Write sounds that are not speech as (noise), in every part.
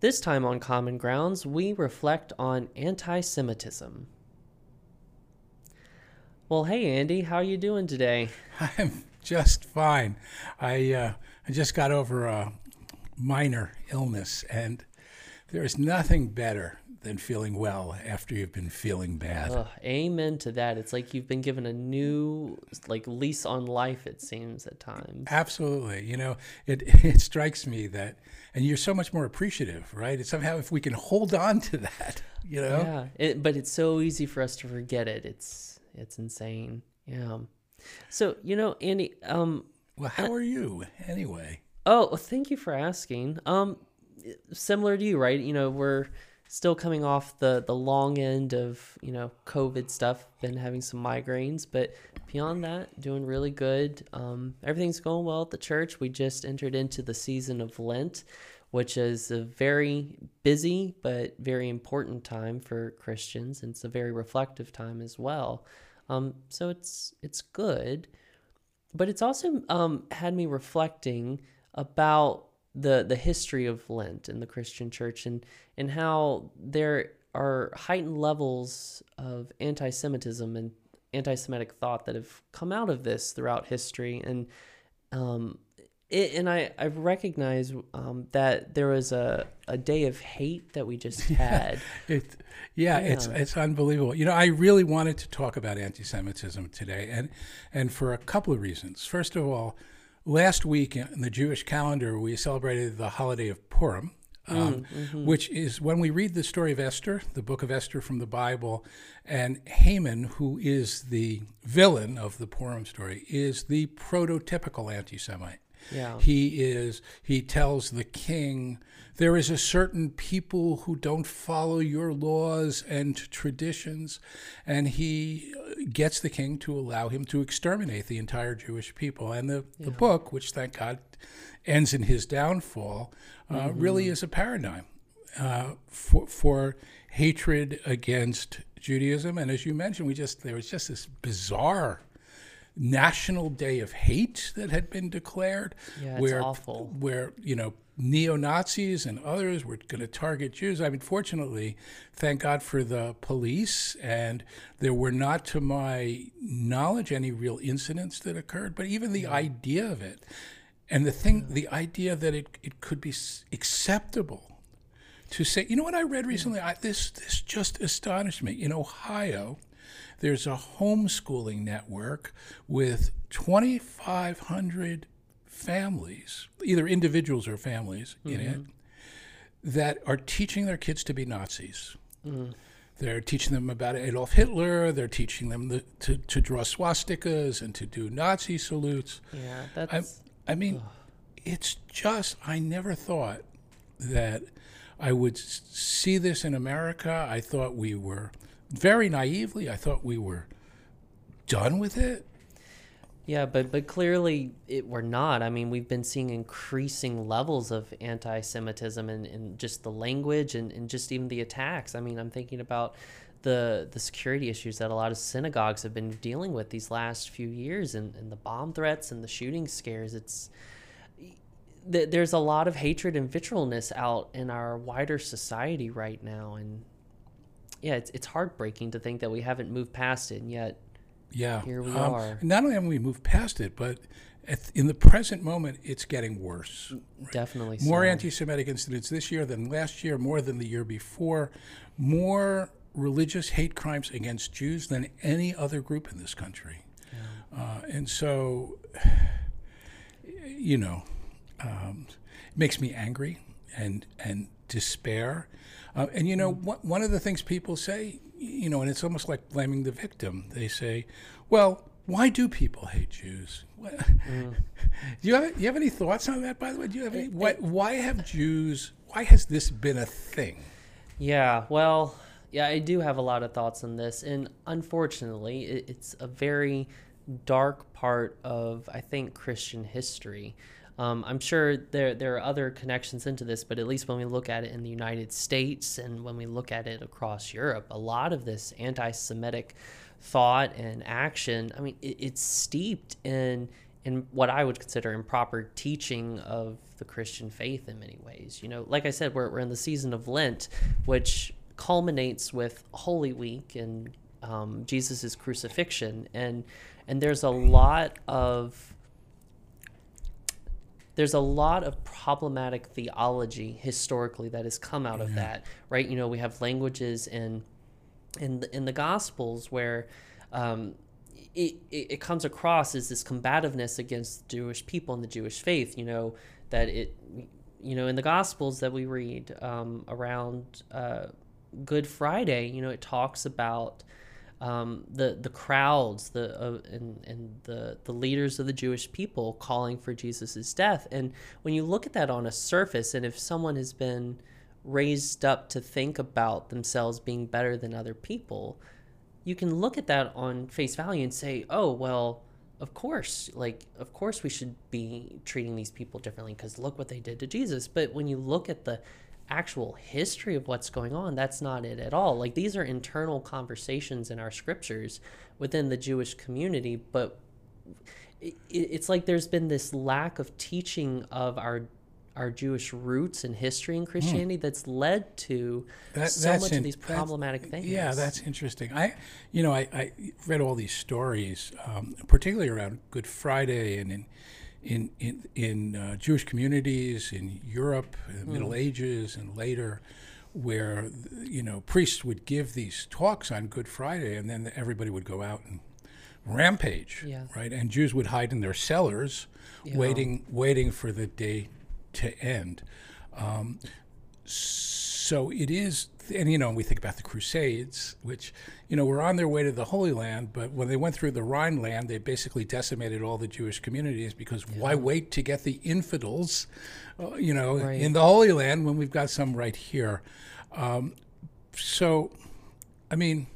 This time on Common Grounds, we reflect on anti Semitism. Well, hey, Andy, how you doing today? (laughs) I'm just fine. I, uh, I just got over a minor illness, and there's nothing better than feeling well after you've been feeling bad. Ugh, amen to that. It's like you've been given a new like lease on life. It seems at times. Absolutely. You know, it (laughs) it strikes me that, and you're so much more appreciative, right? It's somehow if we can hold on to that, (laughs) you know. Yeah, it, but it's so easy for us to forget it. It's it's insane. Yeah. So you know, Andy. Um. Well, how are you anyway? Oh, thank you for asking. Um, similar to you, right? You know, we're still coming off the the long end of you know COVID stuff. Been having some migraines, but beyond that, doing really good. Um, everything's going well at the church. We just entered into the season of Lent, which is a very busy but very important time for Christians, and it's a very reflective time as well. Um, so it's it's good, but it's also um, had me reflecting about the the history of Lent in the Christian church and and how there are heightened levels of anti-Semitism and anti-Semitic thought that have come out of this throughout history and um it, and I I recognize um, that there was a, a day of hate that we just (laughs) had. Yeah, it, yeah, yeah, it's it's unbelievable. You know, I really wanted to talk about anti-Semitism today, and and for a couple of reasons. First of all, last week in the Jewish calendar, we celebrated the holiday of Purim, um, mm, mm-hmm. which is when we read the story of Esther, the book of Esther from the Bible, and Haman, who is the villain of the Purim story, is the prototypical anti Semite. Yeah. He is he tells the king there is a certain people who don't follow your laws and traditions and he gets the king to allow him to exterminate the entire Jewish people and the, yeah. the book which thank God ends in his downfall uh, mm-hmm. really is a paradigm uh, for for hatred against Judaism and as you mentioned we just there was just this bizarre national day of hate that had been declared yeah, where awful. where you know neo-nazis and others were going to target jews i mean fortunately thank god for the police and there were not to my knowledge any real incidents that occurred but even the yeah. idea of it and the thing yeah. the idea that it, it could be acceptable to say you know what i read recently I, this this just astonished me in ohio there's a homeschooling network with 2,500 families, either individuals or families mm-hmm. in it, mm-hmm. that are teaching their kids to be Nazis. Mm. They're teaching them about Adolf Hitler. They're teaching them the, to, to draw swastikas and to do Nazi salutes. Yeah, that's. I, I mean, ugh. it's just, I never thought that I would see this in America. I thought we were very naively, I thought we were done with it. Yeah, but but clearly it, we're not. I mean, we've been seeing increasing levels of anti-Semitism and, just the language and, and just even the attacks. I mean, I'm thinking about the the security issues that a lot of synagogues have been dealing with these last few years and, and the bomb threats and the shooting scares. It's there's a lot of hatred and vitriolness out in our wider society right now, and yeah, it's it's heartbreaking to think that we haven't moved past it, and yet yeah, here we um, are. Not only haven't we moved past it, but in the present moment, it's getting worse. Definitely, more so. anti-Semitic incidents this year than last year, more than the year before, more religious hate crimes against Jews than any other group in this country. Yeah. Uh, and so, (sighs) you know, um, it makes me angry and and despair uh, and you know, mm. one of the things people say, you know, and it's almost like blaming the victim. They say, "Well, why do people hate Jews?" (laughs) Mm. do you have do you have any thoughts on that? By the way, do you have any? Why, why have Jews? Why has this been a thing? Yeah, well, yeah, I do have a lot of thoughts on this, and unfortunately, it, it's a very dark part of I think Christian history. Um, I'm sure there there are other connections into this, but at least when we look at it in the United States and when we look at it across Europe, a lot of this anti-Semitic thought and action, I mean, it, it's steeped in in what I would consider improper teaching of the Christian faith in many ways. You know, like I said, we're, we're in the season of Lent, which culminates with Holy Week and um, Jesus's crucifixion, and and there's a lot of there's a lot of problematic theology historically that has come out of that, right? You know, we have languages in in the, in the Gospels where um, it, it, it comes across as this combativeness against Jewish people and the Jewish faith. You know that it, you know, in the Gospels that we read um, around uh, Good Friday, you know, it talks about um, the the crowds, the uh, and and the the leaders of the Jewish people calling for Jesus's death. And when you look at that on a surface, and if someone has been raised up to think about themselves being better than other people, you can look at that on face value and say, oh well. Of course, like, of course, we should be treating these people differently because look what they did to Jesus. But when you look at the actual history of what's going on, that's not it at all. Like these are internal conversations in our scriptures within the Jewish community, but it, it's like there's been this lack of teaching of our our Jewish roots and history in Christianity mm. that's led to that, so much in, of these problematic things. Yeah, that's interesting. I, you know, I, I read all these stories, um, particularly around Good Friday and in in in, in uh, Jewish communities in Europe, in the mm. Middle Ages, and later, where you know priests would give these talks on Good Friday, and then everybody would go out and rampage, yeah. right? And Jews would hide in their cellars, yeah. waiting waiting for the day to end. Um, so it is and you know, we think about the Crusades, which you know were on their way to the Holy Land, but when they went through the Rhineland, they basically decimated all the Jewish communities because yeah. why wait to get the infidels, uh, you know, right. in the Holy Land when we've got some right here? Um, so, I mean,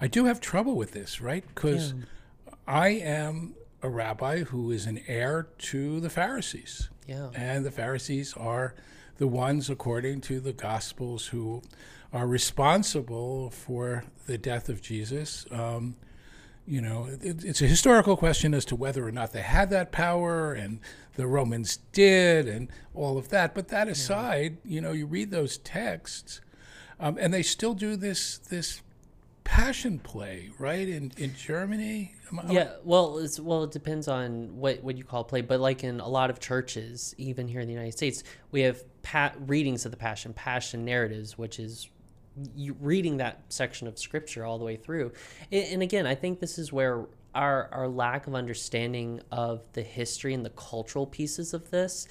I do have trouble with this, right? Because yeah. I am a rabbi who is an heir to the Pharisees. Yeah. And the Pharisees are the ones, according to the Gospels, who are responsible for the death of Jesus. Um, you know, it, it's a historical question as to whether or not they had that power, and the Romans did, and all of that. But that aside, yeah. you know, you read those texts, um, and they still do this this passion play, right? In in Germany. yeah, well, it's well, it depends on what what you call play, but like in a lot of churches, even here in the United States, we have pa- readings of the passion, passion narratives, which is you reading that section of scripture all the way through. And again, I think this is where our our lack of understanding of the history and the cultural pieces of this,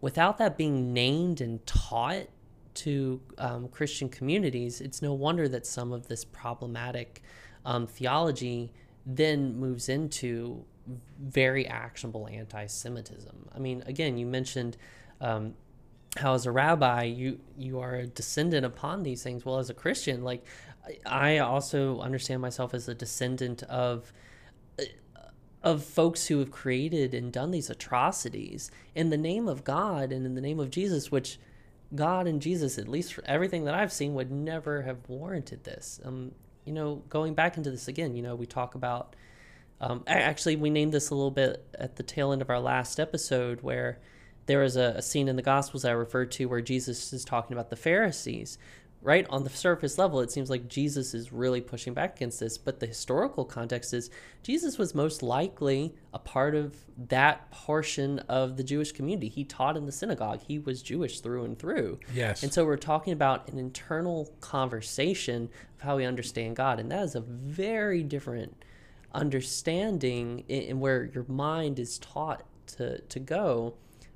without that being named and taught to um, Christian communities, it's no wonder that some of this problematic um, theology then moves into very actionable anti Semitism. I mean, again, you mentioned. Um, how as a rabbi you you are a descendant upon these things well as a christian like i also understand myself as a descendant of of folks who have created and done these atrocities in the name of god and in the name of jesus which God and Jesus, at least for everything that I've seen, would never have warranted this. Um, you know, going back into this again, you know, we talk about. Um, actually, we named this a little bit at the tail end of our last episode, where there is a, a scene in the Gospels I referred to where Jesus is talking about the Pharisees, right? On the surface level it seems like jesus is really pushing back against this but the historical context is jesus was most likely a part of that portion of the jewish community. He taught in the synagogue. He was jewish through and through. Yes. And so we're talking about an internal conversation of how we understand god and that is a very different understanding in, where your mind is taught to to go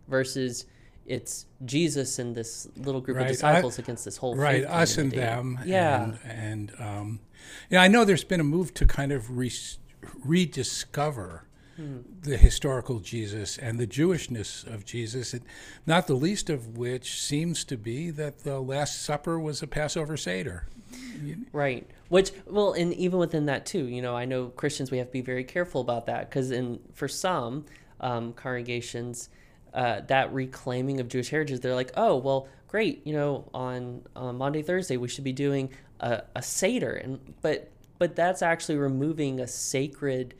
versus it's Jesus and this little group right. of disciples I, against this whole right us and them yeah and, and um, yeah I know there's been a move to kind of re- rediscover hmm. the historical Jesus and the Jewishness of Jesus, and not the least of which seems to be that the Last Supper was a Passover Seder. Right. Which, well, and even within that too, you know, I know Christians we have to be very careful about that because in for some um, congregations uh, that reclaiming of Jewish heritage, they're like, oh, well, great, you know, on, on Maundy, Thursday, we should be doing a, a Seder. And, but, but that's actually removing a sacred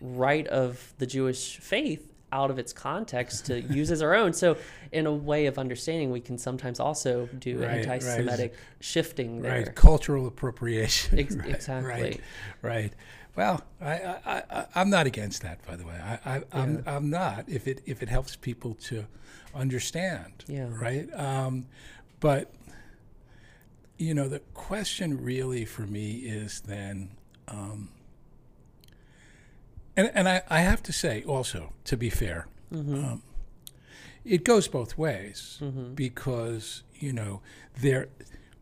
rite of the Jewish faith out of its context to (laughs) use as our own. So, in a way of understanding, we can sometimes also do Right, right. anti-Semitic shifting there. Right, cultural appropriation. (laughs) Ex- right, exactly. Right, right. Well, I, I, I, I'm not against that, by the way. I, I, I'm, I'm not if it if it helps people to understand. Yeah. Right. Um, but you know, the question really for me is then, um, and and I, I have to say also to be fair, um, it goes both ways because you know there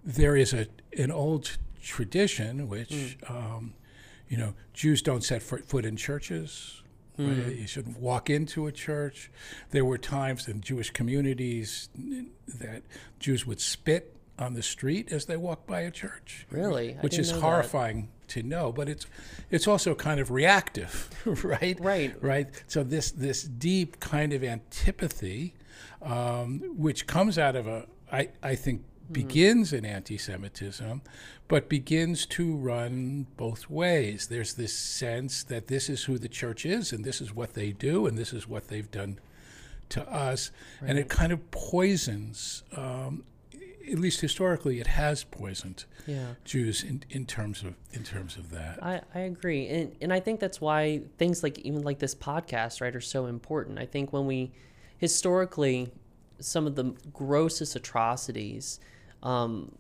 there is a an old tradition which um, you know Jews don't set foot, in churches. right? You shouldn't walk into a church. There were times in Jewish communities that Jews would spit on the street as they walked by a church. Really? Which is know that. horrifying to know, but it's it's also kind of reactive, (laughs) right? Right. right? So this this deep kind of antipathy, um, which comes out of a, I, I think begins in anti-Semitism, but begins to run both ways. There's this sense that this is who the church is, and this is what they do, and this is what they've done to us, and it kind of poisons. Um, at least historically, it has poisoned Yeah. Jews in, in terms of in terms of that. I, I agree. And and I think that's why things like even like this podcast, right, are so important. I think when we historically some of the grossest atrocities um,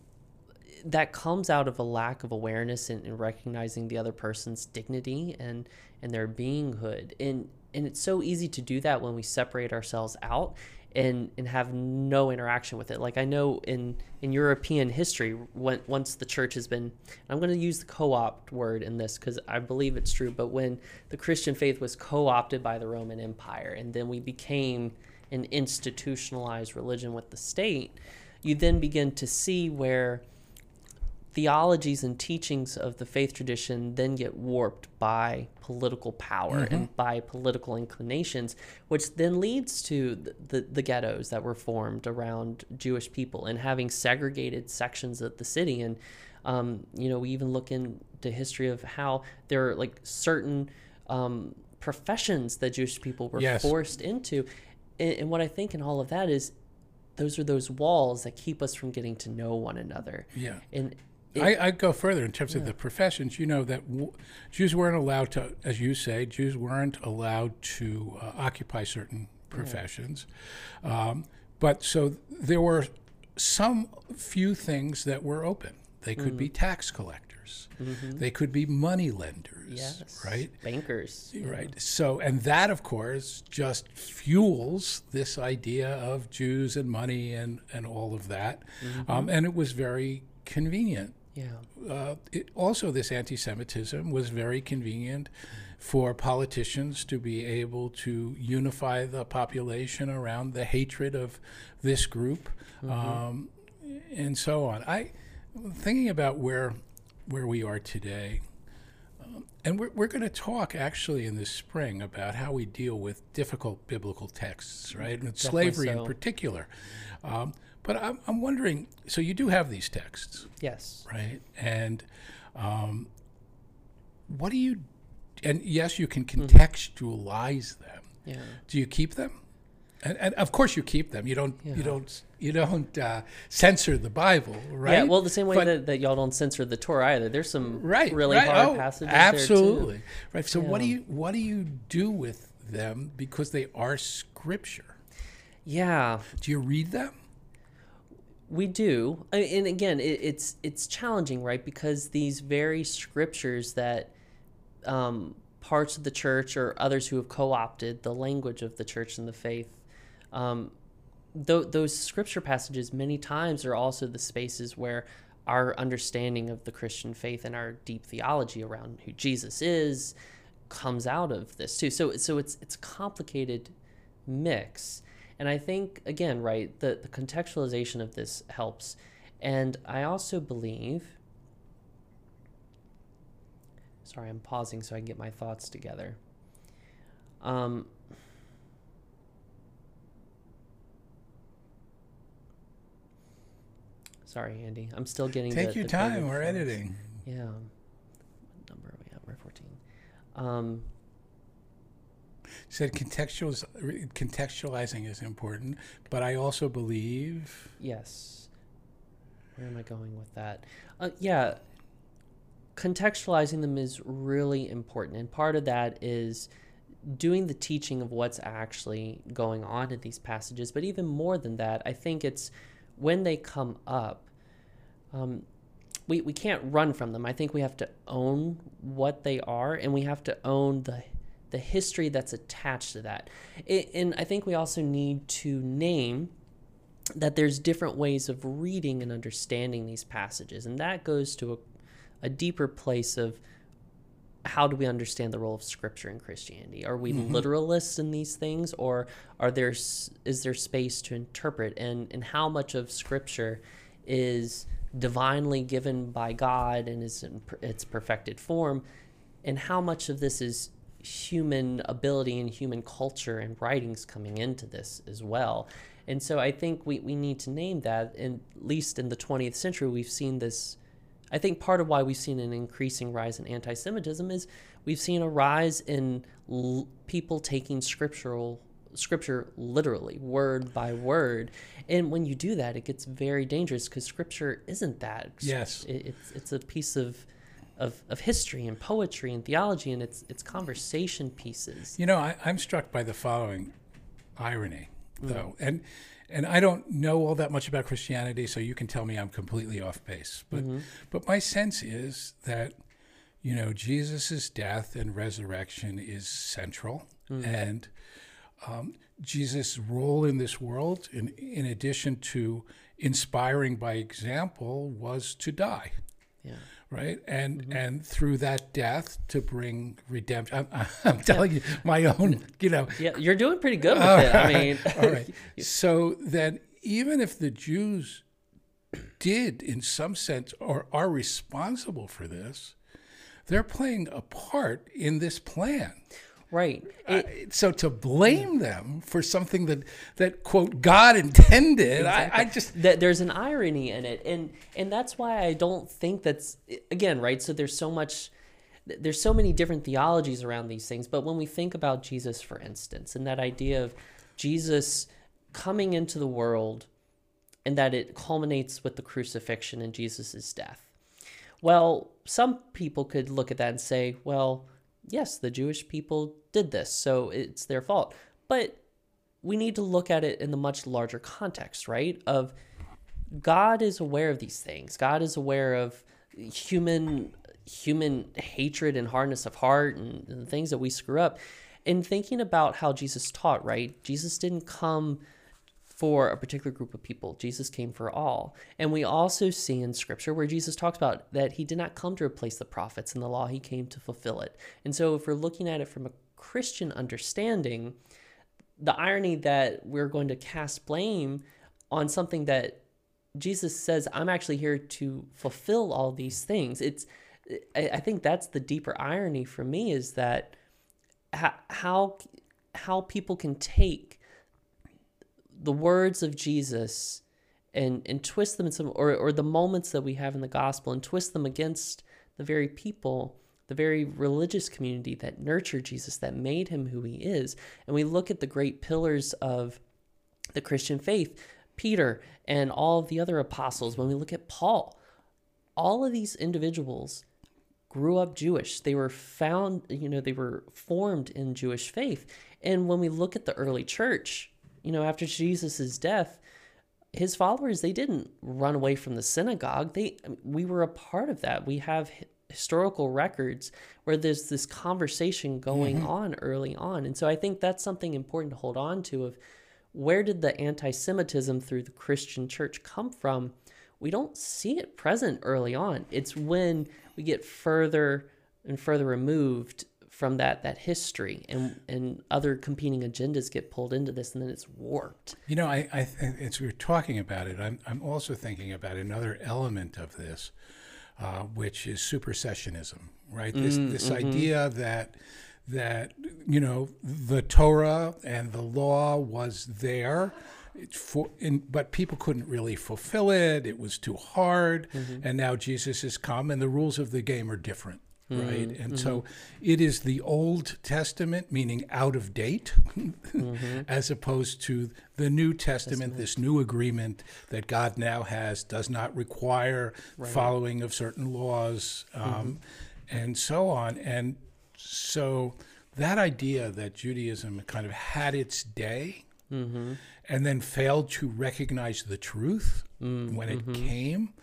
that comes out of a lack of awareness and, recognizing the other person's dignity and and their beinghood. And and it's so easy to do that when we separate ourselves out and and have no interaction with it. Like i know in in european history when once the church has been i'm going to use the co-opt word in this because i believe it's true but when the christian faith was co-opted by the roman empire and then we became an institutionalized religion with the state you then begin to see where theologies and teachings of the faith tradition then get warped by political power and by political inclinations, which then leads to the, the, the ghettos that were formed around Jewish people and having segregated sections of the city. And, um, you know, we even look into history of how there are like certain um, professions that Jewish people were Yes. forced into. And, and what I think in all of that is those are those walls that keep us from getting to know one another. Yeah. And it, I, I'd go further in terms of the professions. You know that w- Jews weren't allowed to, as you say, Jews weren't allowed to uh, occupy certain professions. Um, but so there were some few things that were open. They could be tax collectors. They could be money lenders. yes, Right. Bankers. Right. So, and that, of course, just fuels this idea of Jews and money and, and all of that. Um, and it was very convenient. Yeah. Uh, it, also, this anti Semitism was very convenient for politicians to be able to unify the population around the hatred of this group um, and so on. I, thinking about where, where we are today, and we're, we're going to talk actually in this spring about how we deal with difficult biblical texts, right? And slavery in particular. Um, but I'm, I'm wondering so you do have these texts, Yes. right? And um, what do you, and yes, you can contextualize them. Yeah. Do you keep them? And, and of course you keep them. You don't. Yeah. You don't. You don't uh, censor the Bible, right? Yeah. Well, the same way But- that, that y'all don't censor the Torah either. There's some right really right. hard oh, passages absolutely there too. right so what do you what do you do with them because they are scripture Yeah. do you read them We do, I- and again, it, it's it's challenging, right? Because these very scriptures that um, parts of the church or others who have co-opted the language of the church and the faith, um, th- those scripture passages many times are also the spaces where our understanding of the Christian faith and our deep theology around who Jesus is comes out of this too. So so it's it's a complicated mix. And I think again, right, the, the contextualization of this helps. And I also believe sorry, I'm pausing so I can get my thoughts together. Um Sorry, Andy. I'm still getting take the, your the time we're editing Yeah. What number are we at? We're 14. Um, said contextualiz- contextualizing is important, but I also believe Yes. Where am I going with that? Uh, yeah, contextualizing them is really important, and part of that is doing the teaching of what's actually going on in these passages. But even more than that, I think it's when they come up. Um, we, we can't run from them. I think we have to own what they are, and we have to own the the history that's attached to that. It, and I think we also need to name that there's different ways of reading and understanding these passages, and that goes to a, a deeper place of how do we understand the role of scripture in Christianity? Are we mm-hmm. literalists in these things, or are there is there space to interpret, and and how much of scripture is divinely given by God and is in its perfected form, and how much of this is human ability and human culture and writings coming into this as well. And so I think we, we need to name that. And at least in the 20th century, we've seen this. I think part of why we've seen an increasing rise in anti Semitism is we've seen a rise in l- people taking scriptural scripture literally, word by word. And when you do that, it gets very dangerous because scripture isn't that. Yes. It, it's, it's a piece of of, of history and poetry and theology and it's it's conversation pieces. You know, I, am struck by the following irony, mm. though, and and I don't know all that much about Christianity, so you can tell me I'm completely off base. But mm-hmm. but my sense is that you know Jesus' death and resurrection is central, mm. and um, Jesus' role in this world, in in addition to inspiring by example, was to die. Yeah right? And mm-hmm. and through that death to bring redemption. I'm, (laughs) I'm telling you, my own, you know. Yeah, you're doing pretty good with it. Right. I mean, (laughs) all right. (laughs) So then, even if the Jews did, in some sense, or are responsible for this, they're playing a part in this plan. Right. It, uh, so to blame them for something that that quote God intended, exactly. I, I, just that there's an irony in it, and and that's why I don't think that's again right. So there's so much. There's so many different theologies around these things, but when we think about Jesus, for instance, and that idea of Jesus coming into the world and that it culminates with the crucifixion and Jesus' death. Well, some people could look at that and say, well, yes, the Jewish people did this, so it's their fault. But we need to look at it in the much larger context, right? Of God is aware of these things. God is aware of human human hatred and hardness of heart and, and things that we screw up. And thinking about how Jesus taught, right? Jesus didn't come for a particular group of people. Jesus came for all. And we also see in scripture where Jesus talks about that he did not come to replace the prophets and the law, he came to fulfill it. And so if we're looking at it from a Christian understanding, the irony that we're going to cast blame on something that Jesus says, I'm actually here to fulfill all these things. It's I think that's the deeper irony for me is that how how people can take the words of Jesus and and twist them in some or or the moments that we have in the gospel and twist them against the very people the very religious community that nurtured Jesus that made him who he is. And we look at the great pillars of the Christian faith Peter and all of the other apostles. When we look at Paul all of these individuals grew up Jewish. They were found you know they were formed in Jewish faith. And when we look at the early church you know, after Jesus' death, his followers they didn't run away from the synagogue. They we were a part of that. We have historical records where there's this conversation going mm-hmm. on early on. And so I think that's something important to hold on to of where did the anti-Semitism through the Christian church come from? We don't see it present early on. It's when we get further and further removed from that that history and and other competing agendas get pulled into this and then it's warped. You know i i as we're talking about it i'm i'm also thinking about another element of this uh, which is supersessionism right? This mm, this mm-hmm. idea that that you know the torah and the law was there for in, but people couldn't really fulfill it. It was too hard. Mm-hmm. and now jesus has come and the rules of the game are different right? Mm-hmm. And so mm-hmm. it is the Old Testament, meaning out of date, mm-hmm. (laughs) as opposed to the New Testament, this new agreement that God now has does not require following of certain laws um, and so on. And so that idea that Judaism kind of had its day and then failed to recognize the truth mm, when it came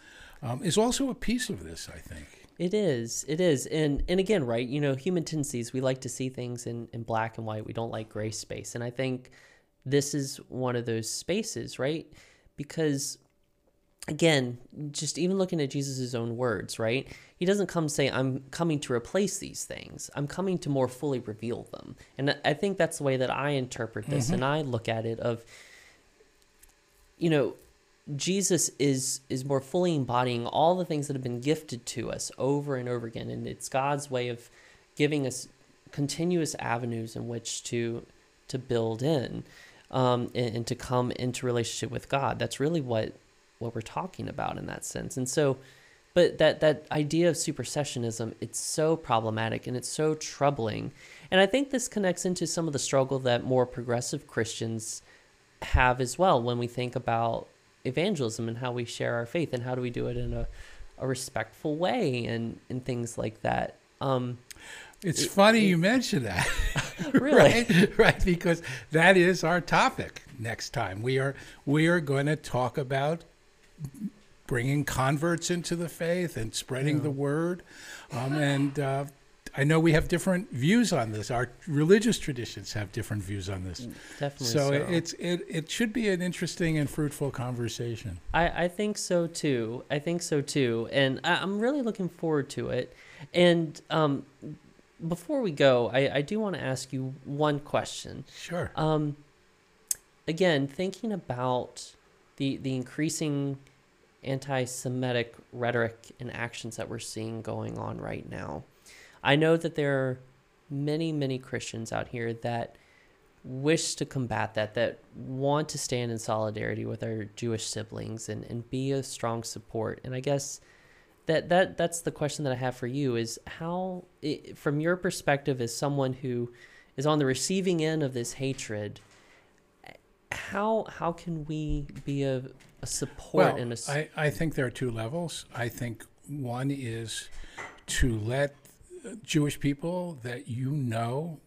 um, is also a piece of this, I think. It is. It is. And and again, right, you know, human tendencies, we like to see things in, in black and white. We don't like gray space. And I think this is one of those spaces, right? Because again, just even looking at Jesus' own words, right? He doesn't come say, I'm coming to replace these things. I'm coming to more fully reveal them. And I think that's the way that I interpret this mm-hmm. and I look at it of, you know, Jesus is is more fully embodying all the things that have been gifted to us over and over again, and it's God's way of giving us continuous avenues in which to to build in um, and, and to come into relationship with God. That's really what what we're talking about in that sense. And so, but that that idea of supersessionism, it's so problematic and it's so troubling. And I think this connects into some of the struggle that more progressive Christians have as well when we think about evangelism and how we share our faith and how do we do it in a, a respectful way and, and things like that. Um, It's funny you mention that. (laughs) (laughs) Really? right? Right, because that is our topic next time. We are we are going to talk about bringing converts into the faith and spreading the word. Um, and uh, I know we have different views on this. Our religious traditions have different views on this. definitely So, so. it it's it, it should be an interesting and fruitful conversation. I, I think so too. I think so too. And I, I'm really looking forward to it. And um, before we go, I, I do want to ask you one question. Sure. Um, again, thinking about the the increasing anti-Semitic rhetoric and actions that we're seeing going on right now, I know that there are many, many Christians out here that wish to combat that, that want to stand in solidarity with our Jewish siblings and, and be a strong support. And I guess that, that that's the question that I have for you is how, i from your perspective as someone who is on the receiving end of this hatred, how how can we be a, a support Well, and a I, I think there are two levels. I think one is to let Jewish people that you know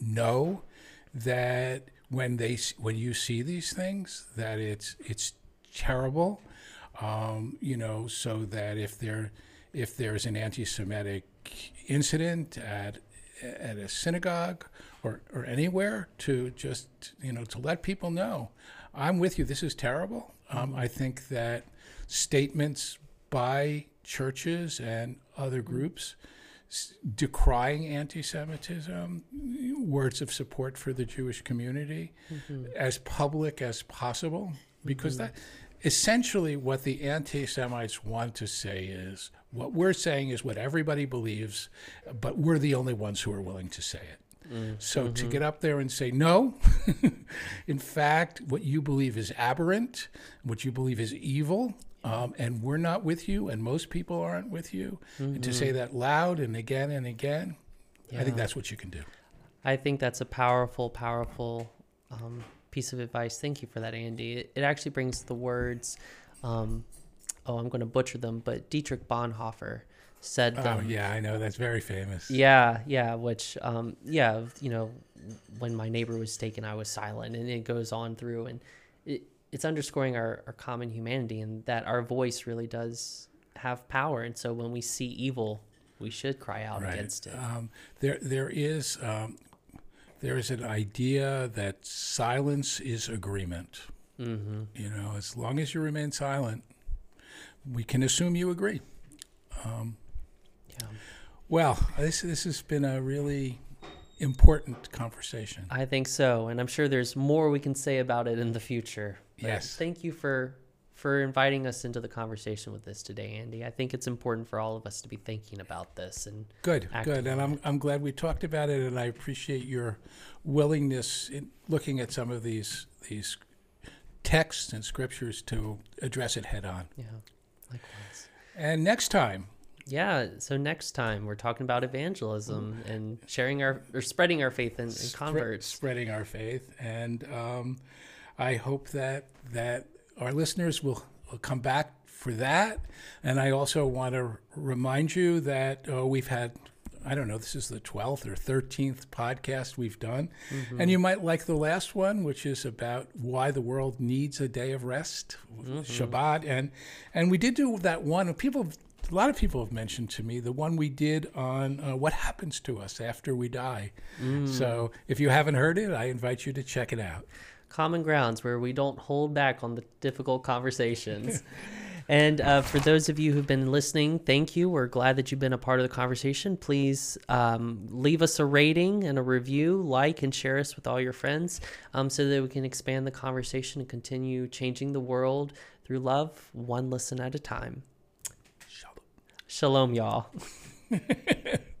know that when they when you see these things that it's it's terrible, um, you know, so that if there if there's an anti-Semitic incident at at a synagogue or, or anywhere to just you know to let people know i'm with you. This is terrible. Um, i think that statements by churches and other groups decrying anti-semitism words of support for the jewish community mm-hmm. as public as possible because mm-hmm. that essentially what the anti-semites want to say is what we're saying is what everybody believes but we're the only ones who are willing to say it so to get up there and say no (laughs) in fact what you believe is aberrant what you believe is evil um, and we're not with you and most people aren't with you and to say that loud and again and again i think that's what you can do I think that's a powerful, powerful um, piece of advice. Thank you for that, Andy. It, it actually brings the words, um, oh, I'm going to butcher them, but Dietrich Bonhoeffer said oh them. yeah i know that's very famous Yeah, yeah, which, um, yeah, you know, when my neighbor was taken, I was silent, and it goes on through, and it, it's underscoring our, our common humanity and that our voice really does have power. And so when we see evil, we should cry out against it. Um, there, there is, um, there is an idea that silence is agreement. Mm-hmm. You know, as long as you remain silent, we can assume you agree. Yeah. Well, this this has been a really important conversation. I think so, and I'm sure there's more we can say about it in the future. But Yes. Thank you for for inviting us into the conversation with this today, Andy. I think it's important for all of us to be thinking about this and Good, good, and I'm I'm glad we talked about it, and I appreciate your willingness in looking at some of these these texts and scriptures to address it head on. yeah, likewise. And next time, Yeah. So next time we're talking about evangelism and sharing our or spreading our faith in, in Spre- converts. spreading our faith, and um, I hope that that our listeners will, will come back for that. And I also want to remind you that uh, we've had. I don't know, this is the 12th or 13th podcast we've done. And you might like the last one, which is about why the world needs a day of rest, Shabbat. And and we did do that one. People, a lot of people have mentioned to me the one we did on uh, what happens to us after we die. So if you haven't heard it, I invite you to check it out. common grounds where we don't hold back on the difficult conversations. (laughs) and uh, for those of you who've been listening, thank you. We're glad that you've been a part of the conversation. Please um, leave us a rating and a review, like and share us with all your friends um, so that we can expand the conversation and continue changing the world through love, one listen at a time. Shalom. Y'all. (laughs)